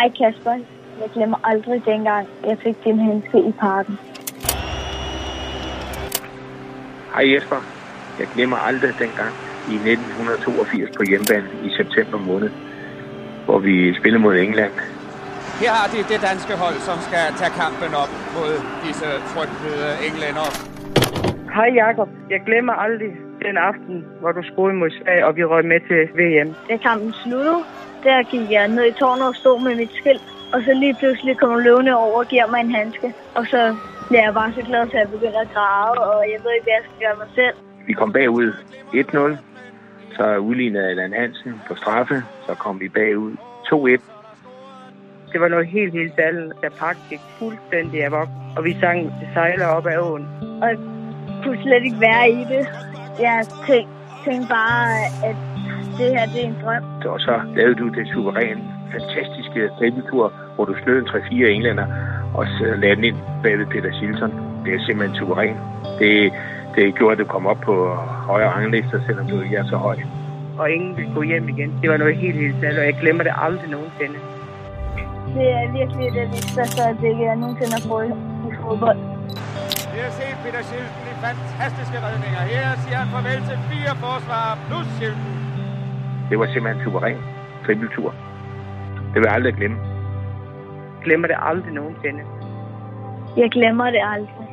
Hej Kasper. Jeg glemmer aldrig dengang, jeg fik din handske i parken. Hej Jesper. Jeg glemmer aldrig dengang i 1982 på hjemmebane i september måned, hvor vi spillede mod England. Her har de det danske hold, som skal tage kampen op mod disse frygtede englænder. Hej Jakob. Jeg glemmer aldrig den aften, hvor du scorede mod Sverige, og vi røg med til VM. Da kampen sluttede, der gik jeg ned i tårnet og stod med mit skilt. Og så lige pludselig kommer løvende over og giver mig en handske. Og så bliver jeg bare så glad, så jeg begynder at græde, og jeg ved ikke, hvad jeg skal gøre mig selv. Vi kom bagud 1-0, så udlignede Allan Hansen på straffe, så kom vi bagud 2-1. Det var noget helt, helt særligt, da parken gik fuldstændig amok, og vi sang sejler op ad åen. Og jeg kunne slet ikke være i det. Jeg tænkte, tænkte bare, at det her det er en drøm. Og så lavede du det suveræne, fantastiske dribletur, hvor du snød en 3-4 englænder, og så lagde den ind bagved Peter Silton. Det er simpelthen suveræn. Det, det gjorde, at du kom op på højere ranglister, selvom du ikke er så høj. Og ingen ville gå hjem igen. Det var noget helt, helt særligt, og jeg glemmer det aldrig nogensinde. Det er virkelig det største øjeblik, jeg nogensinde har fået i fodbold. Vi har set Peter Schilden i fantastiske redninger. Her siger han farvel til fire forsvarer plus Schilden. Det var simpelthen suveræn dribletur. Det vil jeg aldrig glemme. Glemmer det aldrig nogensinde. Jeg glemmer det aldrig.